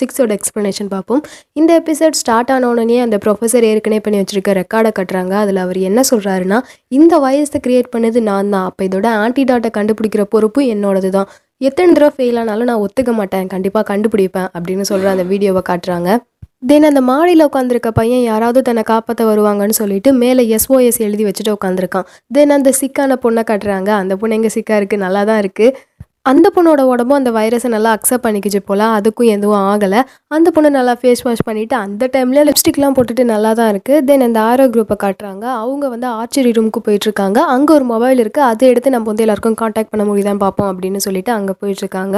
சிக்ஸோட explanation பார்ப்போம். இந்த episode start ஆனோடனே அந்த ப்ரொஃபஸர் ஏற்கனவே பண்ணி வச்சிருக்க ரெக்கார்டை கட்டுறாங்க. அதில் அவர் என்ன சொல்கிறாருன்னா இந்த வைரஸை கிரியேட் பண்ணது நான் தான். அப்போ இதோட ஆன்டிடாட்டை கண்டுபிடிக்கிற பொறுப்பு என்னோடது தான். எத்தனை தடவை ஃபெயில் ஆனாலும் நான் ஒத்துக்க மாட்டேன். கண்டிப்பாக கண்டுபிடிப்பேன் அப்படின்னு சொல்கிற அந்த வீடியோவை காட்டுறாங்க. தென் அந்த மாடியில் உட்காந்துருக்க பையன் யாராவது தன்னை காப்பாற்ற வருவாங்கன்னு சொல்லிட்டு மேலே எஸ்ஓஎஸ் எழுதி வச்சுட்டு உட்காந்துருக்கான் தென் அந்த சிக்கான பொண்ணை கட்டுறாங்க. அந்த பொண்ணு எங்கே சிக்கா இருக்குது நல்லா தான் இருக்குது அந்த பொண்ணோட உடம்பும் அந்த வைரஸை நல்லா அக்செப்ட் பண்ணிக்கிச்சு போல் அதுக்கும் எதுவும் ஆகலை. அந்த பொண்ணு நல்லா ஃபேஸ் வாஷ் பண்ணிவிட்டு அந்த டைமில் லிப்ஸ்டிக்லாம் போட்டுட்டு நல்லா தான் இருக்குது தென் அந்த ஆரோ குரூப்பை காட்டுறாங்க. அவங்க வந்து ஆர்ச்சரி ரூமுக்கு போயிட்டுருக்காங்க அங்கே ஒரு மொபைல் இருக்குது அதை எடுத்து நம்ம வந்து எல்லாருக்கும் காண்டாக்ட் பண்ண முடியுதான் பார்ப்போம் அப்படின்னு சொல்லிட்டு அங்கே போயிட்டுருக்காங்க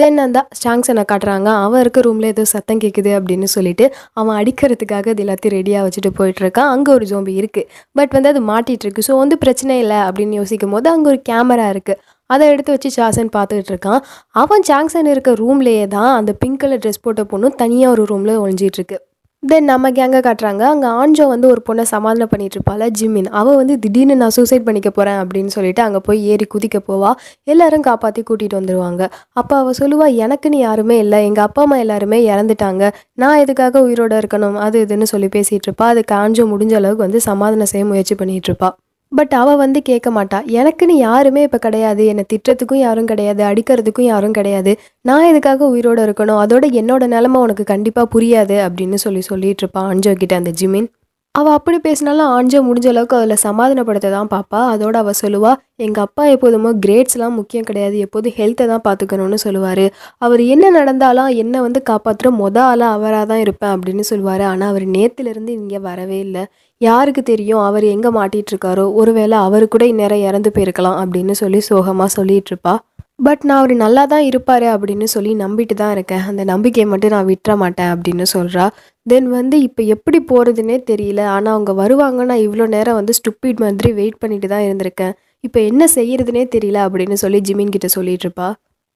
தென் அந்த ஸ்டாங்ஸனை காட்டுறாங்க. அவன் இருக்க ரூமில் ஏதோ சத்தம் கேட்குது அப்படின்னு சொல்லிட்டு அவன் அடிக்கிறதுக்காக இது எல்லாத்தையும் ரெடியாக வச்சுட்டு போயிட்டுருக்கான் அங்கே ஒரு ஜோம்பி இருக்குது பட் வந்து அது மாட்டிகிட்டு இருக்கு. ஸோ வந்து பிரச்சனை இல்லை அப்படின்னு யோசிக்கும் போது அங்கே ஒரு கேமரா இருக்குது அதை எடுத்து வச்சு சாசன் பார்த்துக்கிட்டு இருக்கான். அவன் சாங்சன் இருக்க ரூம்லேயே தான் அந்த பிங்க் கலர் ட்ரெஸ் போட்ட பொண்ணும் தனியாக ஒரு ரூமில் ஒழிஞ்சிட்டு இருக்கு. தென் நம்ம கேங்கை காட்டுறாங்க. அங்கே ஆஞ்சோ வந்து ஒரு பொண்ணை சமாதானம் பண்ணிட்டு இருப்பாள் ஜிமின். அவள் வந்து திடீர்னு நான் சூசைட் பண்ணிக்க போகிறேன் அப்படின்னு சொல்லிட்டு அங்கே போய் ஏறி குதிக்க போவா. எல்லாரும் காப்பாற்றி கூட்டிகிட்டு வந்துடுவாங்க அப்போ அவள் சொல்லுவா எனக்குன்னு யாருமே இல்லை. எங்கள் அப்பா அம்மா எல்லாருமே இறந்துட்டாங்க. நான் எதுக்காக உயிரோட இருக்கணும்? அது இதுன்னு சொல்லி பேசிகிட்டு இருப்பா. அதுக்கு ஆஞ்சோ முடிஞ்ச அளவுக்கு வந்து சமாதானம் செய்ய முயற்சி பண்ணிகிட்டு இருப்பா. பட் அவள் வந்து கேட்க மாட்டா. எனக்குன்னு யாருமே இப்போ கிடையாது. என்னை திட்டத்துக்கும் யாரும் கிடையாது. அடிக்கிறதுக்கும் யாரும் கிடையாது. நான் எதுக்காக உயிரோடு இருக்கணும்? அதோட என்னோட நிலமை உனக்கு கண்டிப்பாக புரியாது. அப்படின்னு சொல்லி சொல்லிட்டு இருப்பான் ஆஞ்சோ கிட்ட அந்த ஜிமின். அவள் அப்படி பேசினாலும் ஆஞ்ச முடிஞ்ச அளவுக்கு அதில் சமாதானப்படுத்த தான் பாப்பா. அதோட அவள் சொல்லுவாள் எங்கள் அப்பா எப்போதுமோ கிரேட்ஸ்லாம் முக்கியம் கிடையாது. எப்போதும் ஹெல்த்தை தான் பார்த்துக்கணும்னு சொல்லுவார். அவர் என்ன நடந்தாலும் என்னை வந்து காப்பாற்றுற மொத ஆளாக அவராக தான் இருப்பேன் அப்படின்னு சொல்லுவார். ஆனால் அவர் நேற்றுலேருந்து இங்கே வரவே இல்லை. யாருக்கு தெரியும் அவர் எங்கே மாட்டிகிட்ருக்காரோ ஒருவேளை அவர் கூட இந்நேரம் இறந்து போயிருக்கலாம் அப்படின்னு சொல்லி சோகமாக சொல்லிகிட்ருப்பா பட் நான் அவர் நல்லா தான் இருப்பார் அப்படின்னு சொல்லி நம்பிட்டு தான் இருக்கேன். அந்த நம்பிக்கையை மட்டும் நான் விட்டுற மாட்டேன் அப்படின்னு சொல்கிறா தென் வந்து இப்போ எப்படி போகிறதுனே தெரியல. ஆனால் அவங்க வருவாங்க நான் இவ்வளோ நேரம் வந்து ஸ்டுப்பிட் மாதிரி வெயிட் பண்ணிட்டு தான் இருந்திருக்கேன். இப்போ என்ன செய்யறதுனே தெரியல அப்படின்னு சொல்லி ஜிமின் கிட்ட சொல்லிட்டு இருப்பா.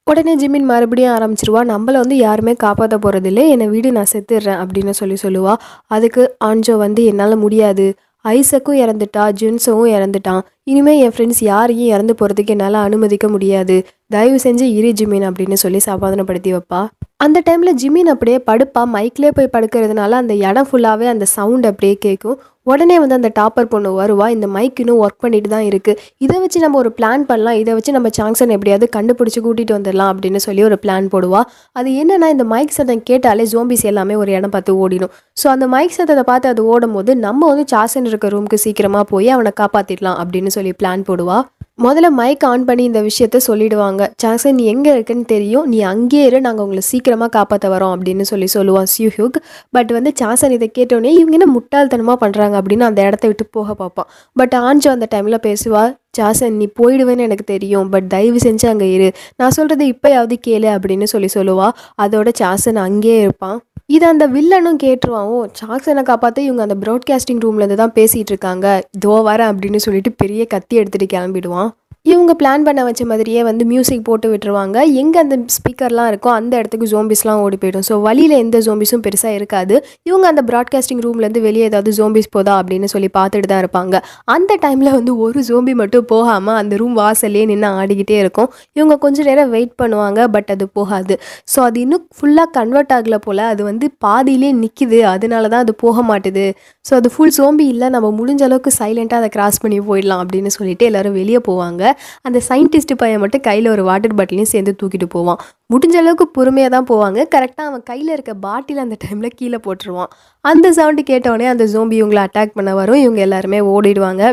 உடனே ஜிமின் மறுபடியும் ஆரம்பிச்சிருவா. நம்மளை வந்து யாருமே காப்பாற்ற போகிறதில்ல என்னை வீடு நான் செத்துடுறேன் அப்படின்னு சொல்லி சொல்லுவா. அதுக்கு ஆஞ்சோ வந்து என்னால் முடியாது. ஐசக்கும் இறந்துட்டா ஜின்ஸவும் இறந்துட்டான். இனிமேல் என் ஃப்ரெண்ட்ஸ் யாரையும் இறந்து போகிறதுக்கு என்னால் அனுமதிக்க முடியாது. தயவு செஞ்சு இரு ஜிமின் அப்படின்னு சொல்லி சமாதானப்படுத்தி வைப்பா. அந்த டைமில் ஜிமின் அப்படியே படுப்பா. மைக்லேயே போய் படுக்கிறதுனால அந்த இடம் ஃபுல்லாகவே அந்த சவுண்ட் அப்படியே கேட்கும் உடனே வந்து அந்த டாப்பர் பொண்ணு வருவா. இந்த மைக் இன்னும் ஒர்க் பண்ணிட்டு தான் இருக்குது இதை வச்சு நம்ம ஒரு பிளான் பண்ணலாம். இதை வச்சு நம்ம சாங்ஸன் எப்படியாவது கண்டுபிடிச்சி கூட்டிகிட்டு வந்துடலாம் அப்படின்னு சொல்லி ஒரு பிளான் போடுவா. அது என்னென்னா இந்த மைக் சத்தம் கேட்டாலே ஜோம்பிஸ் எல்லாமே ஒரு இடம் பார்த்து ஓடிடும். ஸோ அந்த மைக் சத்தத்தை பார்த்து அது ஓடும் போது நம்ம வந்து சாசன் இருக்க ரூமுக்கு சீக்கிரமாக போய் அவனை காப்பாற்றிடலாம் அப்படின்னு சொல்லி பிளான் போடுவா. முதல்ல மைக் ஆன் பண்ணி இந்த விஷயத்த சொல்லிடுவாங்க. ஜாக்சன் நீ எங்கே இருக்குன்னு தெரியும். நீ அங்கேயே இரு. நாங்கள் உங்களை சீக்கிரமாக காப்பாற்ற வரோம் அப்படின்னு சொல்லி சொல்லுவான் சியூஹுக் பட் வந்து சாசன் இதை கேட்டோடனே இவங்க என்ன முட்டாள்தனமாக பண்ணுறாங்க அப்படின்னு அந்த இடத்த விட்டு போக பார்ப்பான் பட் ஆஞ்சோ அந்த டைமில் பேசுவா ஜாசன் நீ போயிடுவேன்னு எனக்கு தெரியும். பட் தயவு செஞ்சு அங்கே இரு. நான் சொல்கிறது இப்போயாவது கேளு அப்படின்னு சொல்லி சொல்லுவா. அதோட சாசன் அங்கேயே இருப்பான். இது அந்த வில்லனும் கேட்டுருவான் ஓ சாக்சனை காப்பாற்ற இவங்க அந்த ப்ராட்காஸ்டிங் ரூம்லேருந்து தான் பேசிகிட்டு இருக்காங்க. இதோ வரேன் அப்படின்னு சொல்லிட்டு பெரிய கத்தி எடுத்துகிட்டு கிளம்பிடுவான். இவங்க பிளான் பண்ண வச்ச மாதிரியே வந்து மியூசிக் போட்டு விட்டுருவாங்க. எங்கே அந்த ஸ்பீக்கர்லாம் இருக்கோ அந்த இடத்துக்கு ஜோம்பிஸ்லாம் ஓடி போயிடும். ஸோ வழியில் எந்த ஜோம்பிஸும் பெருசாக இருக்காது. இவங்க அந்த ப்ராட்காஸ்டிங் ரூம்லேருந்து வெளியே ஏதாவது ஜோம்பிஸ் போதா அப்படின்னு சொல்லி பார்த்துட்டு தான் இருப்பாங்க. அந்த டைமில் வந்து ஒரு ஜோம்பி மட்டும் போகாமல் அந்த ரூம் வாசல்லே நின்று ஆடிக்கிட்டே இருக்கும். இவங்க கொஞ்சம் நேரம் வெயிட் பண்ணுவாங்க பட் அது போகாது. ஸோ அது இன்னும் ஃபுல்லாக கன்வெர்ட் ஆகலை போல் அது வந்து பாதியிலே நிற்கிது அதனால தான் அது போக மாட்டுது. ஸோ அது ஃபுல் ஜோம்பி இல்லை நம்ம முடிஞ்ச அளவுக்கு சைலண்ட்டாக அதை கிராஸ் பண்ணி போயிடலாம் அப்படின்னு சொல்லிட்டு எல்லாரும் வெளியே போவாங்க. அந்த சயின்டிஸ்ட் பையன் மட்டும் கையில் ஒரு வாட்டர் பாட்டிலையும் சேர்ந்து தூக்கிட்டு போவான். முடிஞ்ச அளவுக்கு பொறுமையாக தான் போவாங்க. கரெக்டாக அவன் கையில் இருக்க பாட்டில் அந்த டைமில் கீழே போட்டுருவான். அந்த சவுண்டு கேட்டவுடனே அந்த ஜோம்பி இவங்களை அட்டாக் பண்ண வரும். இவங்க எல்லாருமே ஓடிடுவாங்க.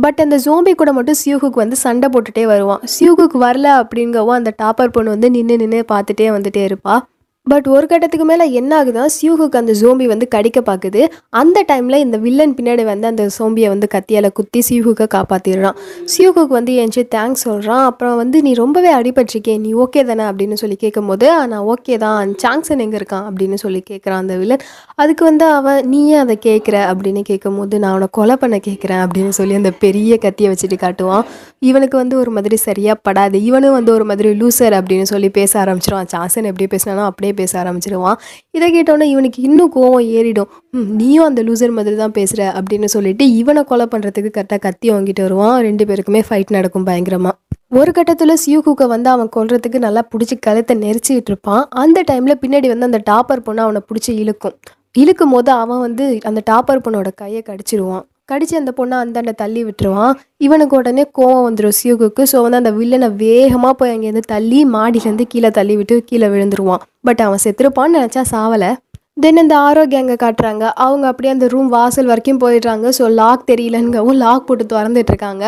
பட் அந்த ஜோம்பி கூட மட்டும் சியூகுக்கு வந்து சண்டை போட்டுகிட்டே வருவான். சியூகுக்கு வரல அப்படிங்கவும் அந்த டாப்பர் பொண்ணு வந்து நின்று நின்று பார்த்துட்டே வந்துட்டே இருப்பாள் பட் ஒரு கட்டத்துக்கு மேலே என்ன ஆகுதுன்னா சியூகுக்கு அந்த ஜோம்பி வந்து கடிக்க பார்க்குது அந்த டைமில் இந்த வில்லன் பின்னாடி வந்து அந்த சோம்பியை வந்து கத்தியால் குத்தி சியூகுக்கை காப்பாற்றிடுறான் சியூகுக்கு வந்து என்ச்சு தேங்க்ஸ் சொல்கிறான் அப்புறம் வந்து நீ ரொம்பவே அடிபட்டிருக்கே நீ ஓகே தானே? அப்படின்னு சொல்லி கேட்கும் போது நான் ஓகே தான். சாங்ஸன் எங்கே இருக்கான்? அப்படின்னு சொல்லி கேட்குறான் அந்த வில்லன் அதுக்கு வந்து அவன் நீ ஏன் அதை கேட்குற அப்படின்னு கேட்கும் போது நான் அவனை கொலை பண்ண கேட்குறேன் அப்படின்னு சொல்லி அந்த பெரிய கத்தியை வச்சுட்டு காட்டுவான். இவனுக்கு வந்து ஒரு மாதிரி சரியாக படாது. இவனும் வந்து ஒரு மாதிரி லூசர் அப்படின்னு சொல்லி பேச ஆரம்பிச்சிருவான். சாசன் எப்படி பேசினாலும் அப்படியே பேச ஆரம்பிச்சிருவான். இதை கேட்டோன்னே இவனுக்கு இன்னும் கோவம் ஏறிடும். "ம், நீயும் அந்த லூசர் மாதிரி தான் பேசுகிற அப்படின்னு சொல்லிட்டு இவனை கொலை பண்ணுறதுக்கு கரெக்டாக கத்தி வாங்கிட்டு வருவான். ரெண்டு பேருக்குமே ஃபைட் நடக்கும் பயங்கரமாக ஒரு கட்டத்தில் சியூகுக்கை வந்து அவன் கொல்றதுக்கு நல்லா பிடிச்சி கழுத்தை நெரிச்சிக்கிட்டு இருப்பான். அந்த டைமில் பின்னாடி வந்து அந்த டாப்பர் பொண்ணு அவனை பிடிச்சி இழுக்கும். இழுக்கும் போது அவன் வந்து அந்த டாப்பர் பொண்ணோட கையை கடிச்சிருவான். கடிச்சு அந்த பொண்ணை அந்தாண்ட தள்ளி விட்டுருவான். இவனுக்கு உடனே கோவம் வந்துடும் சியூகுக்கு ஸோ வந்து அந்த வில்லனை வேகமாக போய் அங்கேருந்து தள்ளி மாடியிலேருந்து கீழே தள்ளி விட்டு கீழே விழுந்துருவான். பட் அவன் செத்துருப்பான்னு நினச்சா சாவலை. தென் இந்த ஆரோக்கியங்க காட்டுறாங்க. அவங்க அப்படியே அந்த ரூம் வாசல் வரைக்கும் போயிடுறாங்க. ஸோ லாக் தெரியலங்கவும் லாக் போட்டு திறந்துட்டுருக்காங்க.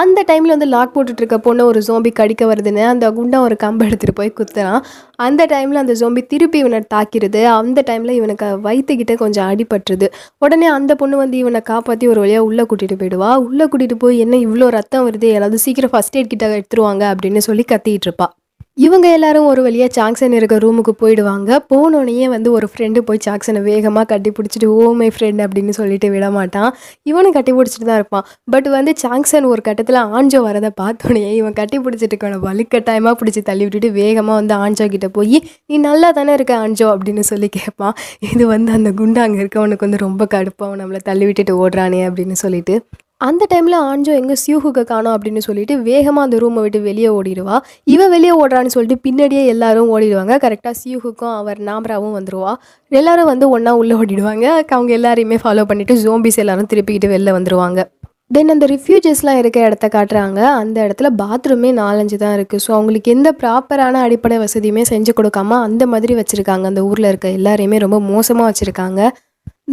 அந்த டைமில் வந்து லாக் போட்டுட்டு இருக்க பொண்ணு ஒரு ஜோம்பி கடிக்க வருதுன்னு அந்த குண்டை ஒரு கம்பு எடுத்துகிட்டு போய் குத்துறான். அந்த டைமில் அந்த ஜோம்பி திருப்பி இவனை தாக்கிடுது. அந்த டைமில் இவனுக்கு வயிற்றுக்கிட்ட கொஞ்சம் அடிபட்டுருது. உடனே அந்த பொண்ணு வந்து இவனை காப்பாற்றி ஒரு வழியாக உள்ளே கூட்டிகிட்டு போயிடுவா. உள்ளே கூட்டிகிட்டு போய் என்ன இவ்வளோ ரத்தம் வருது? ஏதாவது சீக்கிரம் ஃபஸ்ட் எய்ட் கிட்ட எடுத்துருவாங்க அப்படின்னு சொல்லி கத்திகிட்டு இருப்பா. இவங்க எல்லாரும் ஒரு வழியாக ஜாக்சன் இருக்க ரூமுக்கு போயிடுவாங்க. போனோடனே வந்து ஒரு ஃப்ரெண்டு போய் ஜாக்சனை வேகமாக கட்டி பிடிச்சிட்டு ஓ மை ஃப்ரெண்ட் அப்படின்னு சொல்லிட்டு விட மாட்டான் இவனும் கட்டி பிடிச்சிட்டு தான் இருப்பான். பட் வந்து ஜாக்சன் ஒரு கட்டத்தில் ஆஞ்சோ வரதை பார்த்தோன்னே இவன் கட்டி பிடிச்சிட்டு இருக்கவனை வலுக்கட்டாயமாக பிடிச்சி தள்ளி விட்டுட்டு வேகமாக வந்து ஆஞ்சோ கிட்ட போய் நீ நல்லா தானே இருக்க ஆஞ்சோ? அப்படின்னு சொல்லி கேட்பான். இது வந்து அந்த குண்டு அங்கே இருக்கவனுக்கு வந்து ரொம்ப கடுப்பாக நம்மளை தள்ளி விட்டுட்டு ஓடுறானே அப்படின்னு சொல்லிட்டு அந்த டைமில் ஆஞ்சோ எங்கே சியூஹுக்கு காணோம் அப்படின்னு சொல்லிட்டு வேகமாக அந்த ரூமை விட்டு வெளியே ஓடிடுவா. இவன் வெளியே ஓடுறான்னு சொல்லிட்டு பின்னாடியே எல்லாரும் ஓடிடுவாங்க. கரெக்டாக சியூஹுக்கும் அவர் நாம்ராவும் வந்துடுவா எல்லாரும் வந்து ஒன்றா உள்ளே ஓடிடுவாங்க. அவங்க எல்லாரையுமே ஃபாலோ பண்ணிவிட்டு ஜோம்பிஸ் எல்லாரும் திருப்பிக்கிட்டு வெளில வந்துருவாங்க. தென் அந்த ரிஃப்யூஜஸ்லாம் இருக்க இடத்த காட்டுறாங்க. அந்த இடத்துல பாத்ரூமே நாலஞ்சு தான் இருக்குது ஸோ அவங்களுக்கு எந்த ப்ராப்பரான அடிப்படை வசதியுமே செஞ்சு கொடுக்காம அந்த மாதிரி வச்சுருக்காங்க. அந்த ஊரில் இருக்க எல்லாரையுமே ரொம்ப மோசமாக வச்சுருக்காங்க.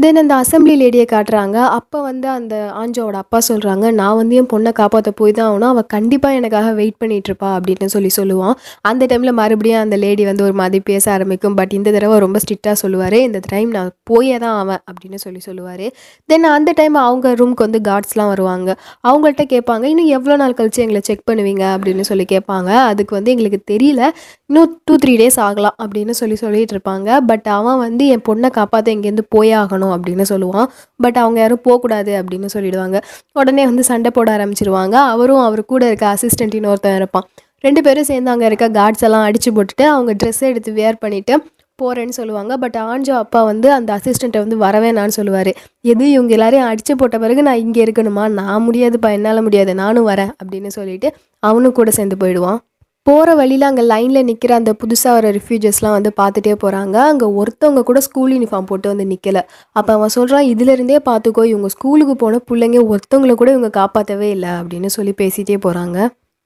தென் அந்த அசெம்பிளி லேடியை காட்டுறாங்க. அப்போ வந்து அந்த ஆஞ்சோவோட அப்பா சொல்கிறாங்க நான் வந்து என் பொண்ணை காப்பாற்ற போய் தான் ஆகணும். அவள் கண்டிப்பாக எனக்காக வெயிட் பண்ணிகிட்ருப்பா இருப்பா அப்படின்னு சொல்லி சொல்லுவான். அந்த டைமில் மறுபடியும் அந்த லேடி வந்து ஒரு மாதிரி பேச ஆரம்பிக்கும். பட் இந்த தடவை ரொம்ப ஸ்ட்ரிக்டாக சொல்லுவார் இந்த டைம் நான் போயே தான் ஆவேன் அப்படின்னு சொல்லி சொல்லுவார். தென் அந்த டைம் அவங்க ரூமுக்கு வந்து கார்ட்ஸ்லாம் வருவாங்க. அவங்கள்ட்ட கேட்பாங்க இன்னும் எவ்வளோ நாள் கழிச்சு எங்களை செக் பண்ணுவீங்க? அப்படின்னு சொல்லி கேட்பாங்க. அதுக்கு வந்து எங்களுக்கு தெரியல. இன்னும் டூ த்ரீ டேஸ் ஆகலாம் அப்படின்னு சொல்லி சொல்லிட்டு இருப்பாங்க. பட் அவன் வந்து என் பொண்ணை காப்பாற்ற இங்கேருந்து போயே ஆகணும். அப்படின்னு சொல்லுவான். பட் அவங்க யாரும் போகக்கூடாது அப்படின்னு சொல்லிடுவாங்க. உடனே வந்து சண்டை போட ஆரம்பிச்சிருவாங்க. அவரும் அவர் கூட இருக்க அசிஸ்டன்ட் இன்னொருத்தன் இருப்பான். ரெண்டு பேரும் சேர்ந்து அங்கே இருக்க கார்ட்ஸ் எல்லாம் அடிச்சு போட்டுட்டு அவங்க ட்ரெஸ்ஸை எடுத்து வேர் பண்ணிவிட்டு போகிறேன்னு சொல்லுவாங்க. பட் ஆஞ்சோ அப்பா வந்து அந்த அசிஸ்டண்ட்டை வந்து வரவேணான்னு சொல்லுவார். எது இவங்க எல்லாரையும் அடிச்சு போட்ட பிறகு நான் இங்கே இருக்கணுமா? நான் முடியாதுப்பா என்னால் முடியாது. நானும் வரேன் அப்படின்னு சொல்லிட்டு அவனும் கூட சேர்ந்து போயிடுவான். போகிற வழியில் அங்கே லைனில் நிற்கிற அந்த புதுசாக வர ரிஃப்யூஜர்ஸ்லாம் வந்து பார்த்துட்டே போகிறாங்க அங்கே ஒருத்தவங்க கூட ஸ்கூல் யூனிஃபார்ம் போட்டு வந்து நிற்கல அப்போ அவன் சொல்கிறான் இதுலேருந்தே பார்த்துக்கோ இவங்க ஸ்கூலுக்கு போன பிள்ளைங்க ஒருத்தவங்கள கூட இவங்க காப்பாற்றவே இல்லை அப்படின்னு சொல்லி பேசிகிட்டே போகிறாங்க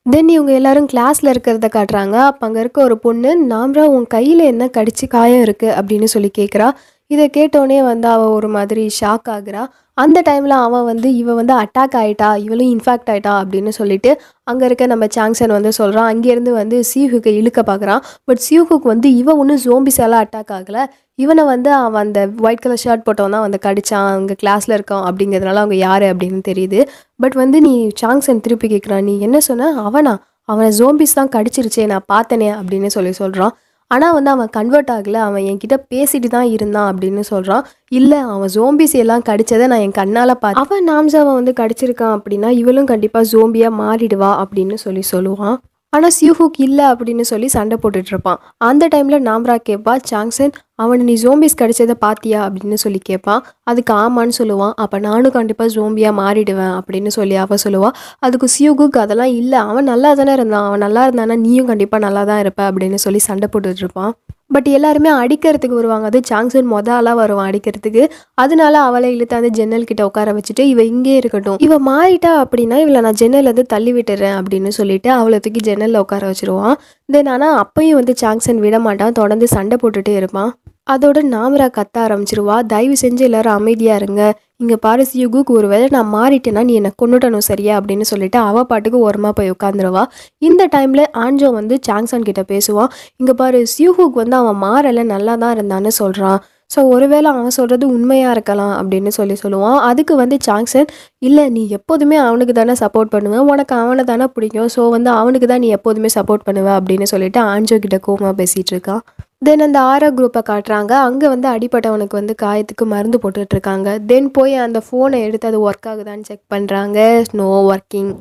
தென் இவங்க எல்லாரும் கிளாஸில் இருக்கிறத காட்டுறாங்க. அப்போ அங்கே இருக்க ஒரு பொண்ணு நாம்ரா உன் கையில் என்ன கடிச்சு காயம் இருக்குது அப்படின்னு சொல்லி கேட்குறா இதை கேட்டோடனே வந்து அவள் ஒரு மாதிரி ஷாக் ஆகுறா. அந்த டைமில் அவன் வந்து இவன் வந்து அட்டாக் ஆயிட்டா இவளும் இன்ஃபேக்ட் ஆகிட்டா அப்படின்னு சொல்லிட்டு அங்கே இருக்க நம்ம சாங்சன் வந்து சொல்கிறான் அங்கேருந்து வந்து சியூஹுக்கு இழுக்க பார்க்குறான் பட் சியூஹுக்கு வந்து இவன் ஒன்றும் ஜோம்பிஸாலாம் அட்டாக் ஆகலை. இவனை வந்து அவன் அந்த ஒயிட் கலர் ஷர்ட் போட்டவன் தான் வந்து கடிச்சான் அங்கே கிளாஸில் இருக்கான் அப்படிங்கிறதுனால அவங்க யார் அப்படின்னு தெரியுது. பட் வந்து நீ சாங்சன் திருப்பி கேட்குறான் நீ என்ன சொன்ன? அவனா? அவனை ஜோம்பிஸ் தான் கடிச்சிருச்சே நான் பார்த்தனே அப்படின்னு சொல்லி சொல்கிறான் ஆனால் வந்து அவன் கன்வெர்ட் ஆகலை. அவன் என்கிட்ட பேசிட்டு தான் இருந்தான் அப்படின்னு சொல்கிறான் இல்லை அவன் ஜோம்பிஸ் எல்லாம் கடிச்சதை நான் என் கண்ணால் பார்த்து அவன் நாம்சாவை வந்து கடிச்சிருக்கான் அப்படின்னா இவளும் கண்டிப்பாக ஜோம்பியாக மாறிடுவா அப்படின்னு சொல்லி சொல்லுவான். ஆனால் சியூஹுக் இல்லை அப்படின்னு சொல்லி சண்டை போட்டுட்ருப்பான் அந்த டைமில் நாம்ரா கேப்பா சாங்சன் அவனை நீ ஜோம்பிஸ் கிடைச்சதை பாத்தியா அப்படின்னு சொல்லி கேட்பான் அதுக்கு ஆமான்னு சொல்லுவான். அப்போ நானும் கண்டிப்பாக ஜோம்பியாக மாறிடுவேன் அப்படின்னு சொல்லி அவள் சொல்லுவான் அதுக்கு சியூகுக்கு அதெல்லாம் இல்லை. அவன் நல்லா தானே இருந்தான். அவன் நல்லா இருந்தானா நீயும் கண்டிப்பாக நல்லா தான் இருப்ப அப்படின்னு சொல்லி சண்டை போட்டுட்ருப்பான் பட் எல்லாருமே அடிக்கிறதுக்கு வருவாங்க. அது சாங்சன் மொத ஆளாக வருவான் அடிக்கிறதுக்கு. அதனால அவளை இழுத்தாந்து ஜன்னல் கிட்ட உட்கார வச்சுட்டு இவ இங்கே இருக்கட்டும். இவ மாறிட்டா அப்படின்னா இவளை நான் ஜன்னல்ல தள்ளி விட்டுறேன் அப்படின்னு சொல்லிட்டு அவளை தூக்கி ஜன்னலில் உட்கார வச்சிருவான். தென் ஆனால் அப்பயும் வந்து ஜாங்சன் விட மாட்டான். தொடர்ந்து சண்டை போட்டுட்டே இருப்பான். அதோட நாமரா கத்த ஆரம்பிச்சிருவா. தயவு செஞ்சு எல்லாரும் அமைதியாக இருங்க. இங்கே இங்க யுகுக்கு ஒரு வேளை நான் மாறிட்டேன்னா நீ என்னை கொண்டுட்டணும் சரியா? அப்படின்னு சொல்லிட்டு அவ பாட்டுக்கு ஓரமாக போய் உட்காந்துருவா இந்த டைமில் ஆஞ்சோ வந்து சாங்சான் கிட்ட பேசுவான். இங்கே பாரு சியூஹுக் வந்து அவன் மாறலை நல்லா தான் இருந்தான்னு சொல்கிறான் ஸோ ஒருவேளை அவன் சொல்கிறது உண்மையாக இருக்கலாம் அப்படின்னு சொல்லி சொல்லுவான். அதுக்கு வந்து சாங்சன் இல்லை நீ எப்போதுமே அவனுக்கு தானே சப்போர்ட் பண்ணுவேன் உனக்கு அவனை தானே பிடிக்கும். ஸோ வந்து அவனுக்கு தான் நீ எப்போதுமே சப்போர்ட் பண்ணுவ அப்படின்னு சொல்லிட்டு ஆஞ்சோ கிட்ட கோமா பேசிகிட்டு இருக்கான். தென் அந்த ஆரோ குரூப்பை காட்டுறாங்க. அங்கே வந்து அடிப்பட்டவனுக்கு வந்து காயத்துக்கு மருந்து போட்டுட்ருக்காங்க தென் போய் அந்த ஃபோனை எடுத்து அது ஒர்க் ஆகுதான்னு செக் பண்ணுறாங்க ஸ்னோ ஒர்க்கிங்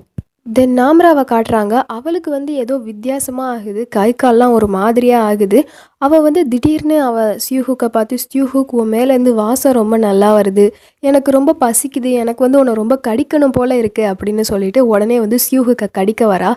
தென் நாம்ராவை காட்டுறாங்க. அவளுக்கு வந்து ஏதோ வித்தியாசமாக ஆகுது. கை கால்லாம் ஒரு மாதிரியாக ஆகுது. அவள் வந்து திடீர்னு அவள் ஸ்யூஹுக்கை பார்த்து ஸ்யூஹுக் உன் மேலேருந்து வாசம் ரொம்ப நல்லா வருது. எனக்கு ரொம்ப பசிக்குது. எனக்கு வந்து உன்னை ரொம்ப கடிக்கணும் போல் இருக்குது அப்படின்னு சொல்லிட்டு உடனே வந்து ஸ்யூஹுக்கை கடிக்க வரா.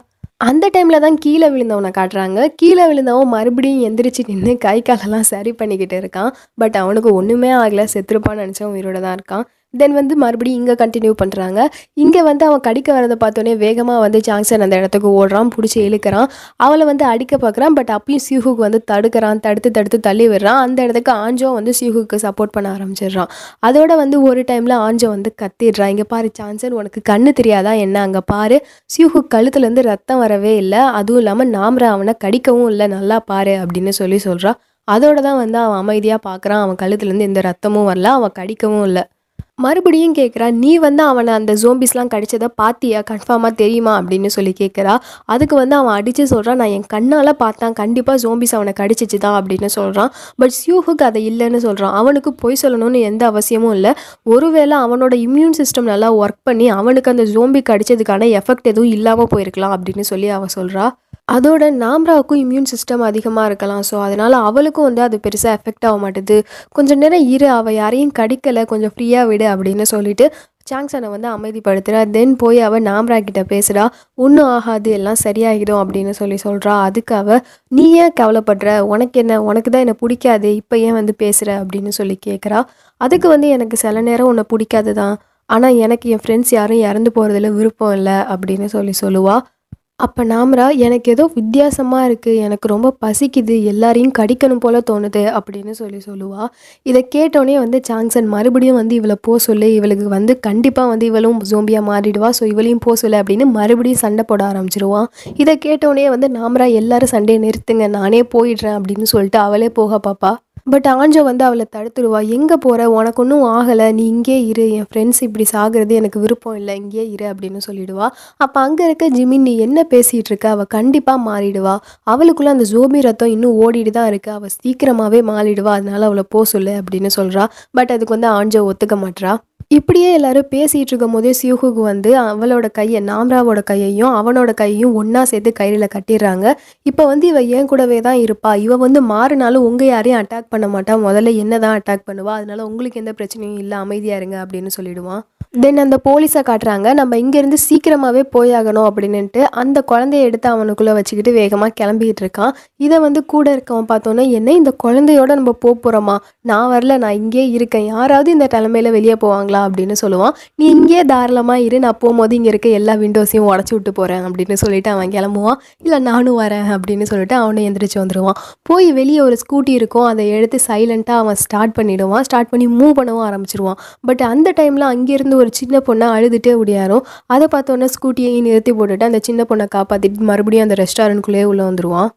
அந்த டைமில் தான் கீழே விழுந்தவனை காட்டுறாங்க. கீழே விழுந்தவன் மறுபடியும் எந்திரிச்சு நின்று கை காலெல்லாம் சரி பண்ணிக்கிட்டு இருக்கான். பட் அவனுக்கு ஒன்றுமே ஆகலை. செத்துருப்பான்னு நினச்சவன் உயிரோட தான் இருக்கான். தென் வந்து மறுபடியும் இங்கே கண்டினியூ பண்ணுறாங்க இங்கே வந்து அவன் கடிக்க வரதை பார்த்தோன்னே வேகமாக வந்து ஜாங்சன் அந்த இடத்துக்கு ஓடுறான் பிடிச்சி இழுக்கிறான். அவளை வந்து அடிக்க பார்க்குறான் பட் அப்பயும் சியூஹுக்கு வந்து தடுக்கிறான் தடுத்து தடுத்து தள்ளி விடுறான். அந்த இடத்துக்கு ஆஞ்சோ வந்து சியூஹுக்கு சப்போர்ட் பண்ண ஆரம்பிச்சிடுறான். அதோட வந்து ஒரு டைமில் ஆஞ்சோ வந்து கத்திடுறான். இங்கே பாரு சான்சன் உனக்கு கண்ணு தெரியாதா? என்ன? அங்கே பாரு சியூஹு கழுத்துலேருந்து ரத்தம் வரவே இல்லை. அதுவும் இல்லாமல் நாமரா அவனை கடிக்கவும் இல்லை. நல்லா பாரு அப்படின்னு சொல்லி சொல்கிறான் அதோட தான் வந்து அவன் அமைதியாக பார்க்குறான் அவன் கழுத்துலேருந்து எந்த ரத்தமும் வரல. அவன் கடிக்கவும் இல்லை. மறுபடியும் கேட்குறா நீ வந்து அவனை அந்த ஜோம்பிஸ்லாம் கடிச்சதை பார்த்தியா கன்ஃபார்மாக தெரியுமா? அப்படின்னு சொல்லி கேட்குறா அதுக்கு வந்து அவன் அடித்து சொல்கிறான் நான் என் கண்ணால் பார்த்தான் கண்டிப்பாக ஜோம்பிஸ் அவனை கடிச்சிச்சு தான் அப்படின்னு சொல்கிறான் பட் சியூஹுக்கு அதை இல்லைன்னு சொல்கிறான் அவனுக்கு பொய் சொல்லணும்னு எந்த அவசியமும் இல்லை. ஒருவேளை அவனோட இம்யூன் சிஸ்டம் நல்லா ஒர்க் பண்ணி அவனுக்கு அந்த ஜோம்பி கடிச்சதுக்கான எஃபெக்ட் எதுவும் இல்லாமல் போயிருக்கலாம் அப்படின்னு சொல்லி அவன் சொல்கிறா அதோட நாம்ராவுக்கும் இம்யூன் சிஸ்டம் அதிகமாக இருக்கலாம். ஸோ அதனால் அவளுக்கும் வந்து அது பெருசாக எஃபெக்ட் ஆக மாட்டுது. கொஞ்சம் நேரம் இரு அவள் யாரையும் கடிக்கலை கொஞ்சம் ஃப்ரீயாக விடு அப்படின்னு சொல்லிட்டு சாங்ஸனை வந்து அமைதிப்படுத்துகிறா தென் போய் அவள் நாம்ரா கிட்ட பேசுகிறா ஒன்றும் ஆகாது எல்லாம் சரியாகிடும் அப்படின்னு சொல்லி சொல்கிறா அதுக்கு அவள் நீ ஏன் கவலைப்படுற? உனக்கு என்ன உனக்கு தான் என்னை பிடிக்காது? இப்போ ஏன் வந்து பேசுகிற அப்படின்னு சொல்லி கேட்குறா அதுக்கு வந்து எனக்கு சில நேரம் உன்னை பிடிக்காது தான் ஆனால் எனக்கு என் ஃப்ரெண்ட்ஸ் யாரும் இறந்து போகிறதுல விருப்பம் இல்லை அப்படின்னு சொல்லி சொல்லுவாள் அப்போ நாமரா எனக்கு ஏதோ வித்தியாசமாக இருக்குது எனக்கு ரொம்ப பசிக்குது எல்லாரையும் கடிக்கணும் போல் தோணுது அப்படின்னு சொல்லி சொல்லுவா. இதை கேட்டோடனே வந்து சாங்சன் மறுபடியும் வந்து இவளை போ சொல்லு இவளுக்கு வந்து கண்டிப்பாக வந்து இவளும் ஜோம்பியாக மாறிடுவா ஸோ இவளையும் போ சொல்லு அப்படின்னு மறுபடியும் சண்டை போட ஆரம்பிச்சிருவான் இதை கேட்டோடனே வந்து நாமரா எல்லாரும் சண்டையை நிறுத்துங்க நானே போயிடுறேன் அப்படின்னு சொல்லிட்டு அவளே போக பாப்பா. பட் ஆஞ்சோ வந்து அவளை தடுத்துடுவா. எங்கே போகிற உனக்கு ஒன்றும் ஆகலை. நீ இங்கே இரு. என் ஃப்ரெண்ட்ஸ் இப்படி சாகிறது எனக்கு விருப்பம் இல்லை. இங்கே இரு அப்படின்னு சொல்லிடுவா. அப்போ அங்கே இருக்க ஜிமின் நீ என்ன பேசிகிட்டு இருக்க? அவள் கண்டிப்பாக மாறிடுவா. அவளுக்குள்ள அந்த ஜோபி ரத்தம் இன்னும் ஓடிட்டு தான் இருக்கு. அவள் சீக்கிரமாகவே மாறிடுவா. அதனால அவளை போ சொல்லு அப்படின்னு சொல்கிறா பட் அதுக்கு வந்து ஆஞ்சோ ஒத்துக்க மாட்டா இப்படியே எல்லாரும் பேசிகிட்டு இருக்கும் போதே சியூகுக்கு வந்து அவளோட கையை நாம்ராவோட கையையும் அவனோட கையையும் ஒன்றா சேர்த்து கயிறில் கட்டிடுறாங்க. இப்போ வந்து இவ என் கூடவே தான் இருப்பா. இவ வந்து மாறினாலும் உங்கள் யாரையும் அட்டாக் பண்ண மாட்டா. முதல்ல என்ன தான் அட்டாக் பண்ணுவா? அதனால உங்களுக்கு எந்த பிரச்சனையும் இல்லை அமைதியாக இருங்க அப்படின்னு சொல்லிடுவான் தென் அந்த போலீஸை காட்டுறாங்க. நம்ம இங்கேருந்து சீக்கிரமாகவே போயாகணும் அப்படின்னுட்டு அந்த குழந்தைய எடுத்து அவனுக்குள்ளே வச்சுக்கிட்டு வேகமாக கிளம்பிக்கிட்டு இருக்கான் இதை வந்து கூட இருக்கவன் பார்த்தோன்னே என்ன இந்த குழந்தையோட நம்ம போக போகிறோமா நான் வரல நான் இங்கே இருக்கேன். யாராவது இந்த தலைமையில் வெளியே போவாங்களா? அப்படின்னு சொல்லுவான். நீ இங்கே தாராளமாக இரு நான் போகும்போது இங்கே இருக்க எல்லா விண்டோஸையும் உடச்சி விட்டு போகிறேன் அப்படின்னு சொல்லிட்டு அவன் கிளம்புவான். இல்லை நானும் வரேன் அப்படின்னு சொல்லிட்டு அவனை எந்திரிச்சு வந்துடுவான் போய் வெளியே ஒரு ஸ்கூட்டி இருக்கும் அதை எடுத்து சைலண்ட்டாக அவன் ஸ்டார்ட் பண்ணிவிடுவான் ஸ்டார்ட் பண்ணி மூவ் பண்ணவும் ஆரம்பிச்சிருவான். பட் அந்த டைமில் அங்கேருந்து ஒரு சின்ன பொண்ணை அழுதுகிட்டே ஓடியாரும். அதை பார்த்தோன்னே ஸ்கூட்டியையும் நிறுத்தி போட்டுட்டு அந்த சின்ன பொண்ணை காப்பாற்றிட்டு மறுபடியும் அந்த ரெஸ்டாரண்ட்குள்ளேயே உள்ளே வந்துடுவான்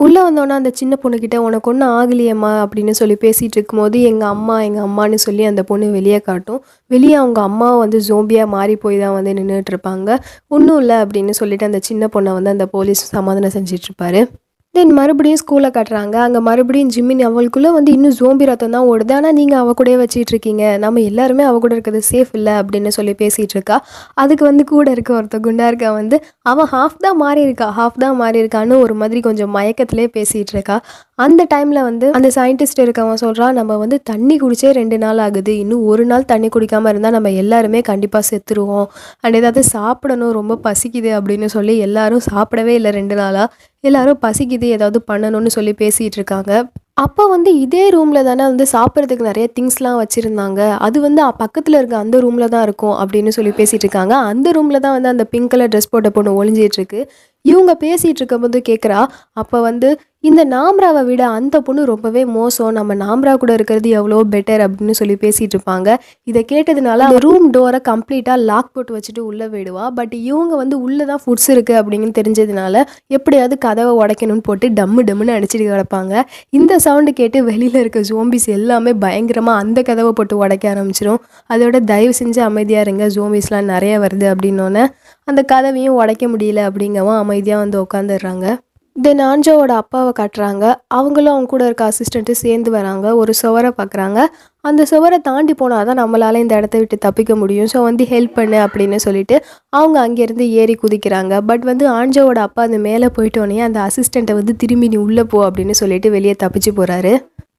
உள்ளே வந்தோன்னே அந்த சின்ன பொண்ணுக்கிட்ட உனக்கு ஒன்றும் ஆகலையம்மா அப்படின்னு சொல்லி பேசிகிட்டு இருக்கும்போது எங்கள் அம்மா எங்கள் அம்மான்னு சொல்லி அந்த பொண்ணு வெளியே காட்டும். வெளியே அவங்க அம்மா வந்து ஜோம்பியாக மாறி போய் தான் வந்து நின்றுட்டு இருப்பாங்க. ஒன்றும் இல்லை அப்படின்னு சொல்லிட்டு அந்த சின்ன பொண்ணை வந்து அந்த போலீஸ் சமாதானம் செஞ்சிட்ருப்பாரு தென் மறுபடியும் ஸ்கூலில் கட்டுறாங்க. அங்கே மறுபடியும் ஜிம்மின் அவளுக்குள்ளே வந்து இன்னும் ஜோம்பி ரத்தம் தான் ஓடுது. ஆனால் நீங்கள் அவ கூடயே வச்சிட்டு இருக்கீங்க. நம்ம எல்லாருமே அவ கூட இருக்கிறது சேஃப் இல்லை அப்படின்னு சொல்லி பேசிகிட்டு இருக்கா. அதுக்கு வந்து கூட இருக்க ஒருத்த குண்டா இருக்கா வந்து அவன் ஹாஃப் தான் மாறி இருக்கா ஹாஃப் தான் மாறி இருக்கான்னு ஒரு மாதிரி கொஞ்சம் மயக்கத்திலே பேசிகிட்டு இருக்கா. அந்த டைமில் வந்து அந்த சயின்டிஸ்ட் இருக்கவன் சொல்கிறான் நம்ம வந்து தண்ணி குடிச்சே ரெண்டு நாள் ஆகுது. இன்னும் ஒரு நாள் தண்ணி குடிக்காமல் இருந்தால் நம்ம எல்லாருமே கண்டிப்பாக செத்துருவோம். அண்ட் ஏதாவது சாப்பிடணும் ரொம்ப பசிக்குது அப்படின்னு சொல்லி எல்லாரும் சாப்பிடவே இல்லை ரெண்டு நாளாக எல்லாரும் பசிக்குது ஏதாவது பண்ணணும்னு சொல்லி பேசிகிட்டு இருக்காங்க. அப்போ வந்து இதே ரூமில் தானே வந்து சாப்பிட்றதுக்கு நிறைய திங்ஸ்லாம் வச்சுருந்தாங்க. அது வந்து பக்கத்தில் இருக்க அந்த ரூமில் தான் இருக்கும் அப்படின்னு சொல்லி பேசிகிட்டு இருக்காங்க. அந்த ரூமில் தான் வந்து அந்த பிங்க் கலர் ட்ரெஸ் போட்ட பொண்ணு ஒளிஞ்சிட்டுருக்கு இவங்க பேசிகிட்டு இருக்கும்போது கேட்குறா அப்போ வந்து இந்த நாம்ராவை விட அந்த பொண்ணு ரொம்பவே மோசம். நம்ம நாம்ரா கூட இருக்கிறது எவ்வளோ பெட்டர் அப்படின்னு சொல்லி பேசிகிட்டு இருப்பாங்க. இதை கேட்டதுனால அந்த ரூம் டோரை கம்ப்ளீட்டாக லாக் போட்டு வச்சுட்டு உள்ளே போயிடுவா. பட் இவங்க வந்து உள்ளே தான் ஃபுட்ஸ் இருக்குது அப்படின்னு தெரிஞ்சதுனால எப்படியாவது கதவை உடைக்கணும்னு போட்டு டம்மு டம்முன்னு அடிச்சிட்டு கிடப்பாங்க. இந்த சவுண்டு கேட்டு வெளியில் இருக்க ஜோம்பிஸ் எல்லாமே பயங்கரமாக அந்த கதவை போட்டு உடைக்க ஆரம்பிச்சிடும் அதோட தயவு செஞ்சு அமைதியாக இருங்க ஜோம்பிஸ்லாம் நிறைய வருது அப்படின்னோடனே அந்த கதவையும் உடைக்க முடியல அப்படிங்கவும் அமைதியாக வந்து உட்காந்துடுறாங்க தென் ஆஞ்சோவோட அப்பாவை காட்டுறாங்க. அவங்களும் அவங்க கூட இருக்க அசிஸ்டண்ட்டு சேர்ந்து வராங்க. ஒரு சுவரை பார்க்குறாங்க. அந்த சுவரை தாண்டி போனால் தான் நம்மளால் இந்த இடத்த விட்டு தப்பிக்க முடியும். ஸோ வந்து ஹெல்ப் பண்ணு அப்படின்னு சொல்லிட்டு அவங்க அங்கேருந்து ஏறி குதிக்கிறாங்க. பட் வந்து ஆஞ்சோவோட அப்பா அந்த மேலே போயிட்டோன்னே அந்த அசிஸ்டண்ட்டை வந்து திரும்பி நீ உள்ளே போ அப்படின்னு சொல்லிட்டு வெளியே தப்பிச்சு போகிறாரு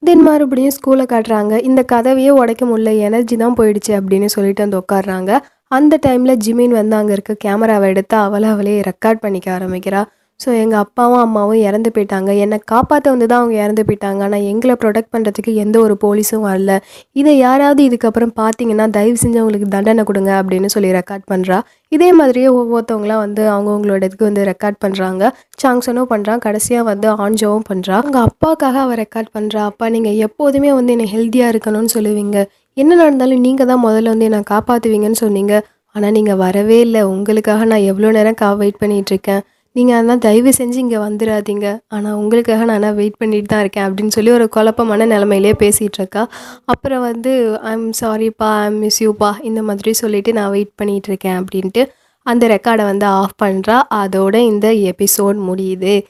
தென் மறுபடியும் ஸ்கூலை காட்டுறாங்க. இந்த கதவையே உடைக்க முடியல. எனர்ஜி தான் போயிடுச்சு அப்படின்னு சொல்லிட்டு வந்து உட்காடுறாங்க அந்த டைமில் ஜிமின் வந்து அங்கே இருக்க கேமராவை எடுத்து அவளை அவளே ரெக்கார்ட் பண்ணிக்க ஆரம்பிக்கிறா. ஸோ எங்கள் அப்பாவும் அம்மாவும் இறந்து போயிட்டாங்க. என்னை காப்பாற்ற வந்து தான் அவங்க இறந்து போயிட்டாங்க. ஆனால் எங்களை ப்ரொடெக்ட் பண்ணுறதுக்கு எந்த ஒரு போலீஸும் வரல. இதை யாராவது இதுக்கப்புறம் பார்த்தீங்கன்னா தயவு செஞ்சு அவங்களுக்கு தண்டனை கொடுங்க அப்படின்னு சொல்லி ரெக்கார்ட் பண்ணுறா இதே மாதிரியே ஒவ்வொருத்தவங்களாம் வந்து அவங்கவுங்களோட இதுக்கு வந்து ரெக்கார்ட் பண்ணுறாங்க சாங்ஸனும் பண்ணுறான் கடைசியாக வந்து ஆன்ஜோவும் பண்ணுறா அவங்க அப்பாவுக்காக அவள் ரெக்கார்ட் பண்ணுறா அப்பா நீங்கள் எப்போதுமே வந்து என்னை ஹெல்த்தியாக இருக்கணும்னு சொல்லுவீங்க. என்ன நடந்தாலும் நீங்கள் தான் முதல்ல வந்து என்னை காப்பாற்றுவீங்கன்னு சொன்னீங்க. ஆனால் நீங்கள் வரவே இல்லை. உங்களுக்காக நான் எவ்வளோ நேரம் கா வெயிட் பண்ணிகிட்ருக்கேன் நீங்கள் அதெல்லாம் தயவு செஞ்சு இங்கே வந்துடாதீங்க ஆனால் உங்களுக்காக நான் ஆனால் வெயிட் பண்ணிட்டு தான் இருக்கேன் அப்படின்னு சொல்லி ஒரு குழப்பமான நிலமையிலே பேசிகிட்டு இருக்கா. அப்புறம் வந்து ஐம் சாரிப்பா ஐம் மிஸ் யூப்பா இந்த மாதிரி சொல்லிட்டு நான் வெயிட் பண்ணிகிட்டு இருக்கேன் அப்படின்ட்டு அந்த ரெக்கார்டை வந்து ஆஃப் பண்ணுறா அதோட இந்த எபிசோட் முடியுது.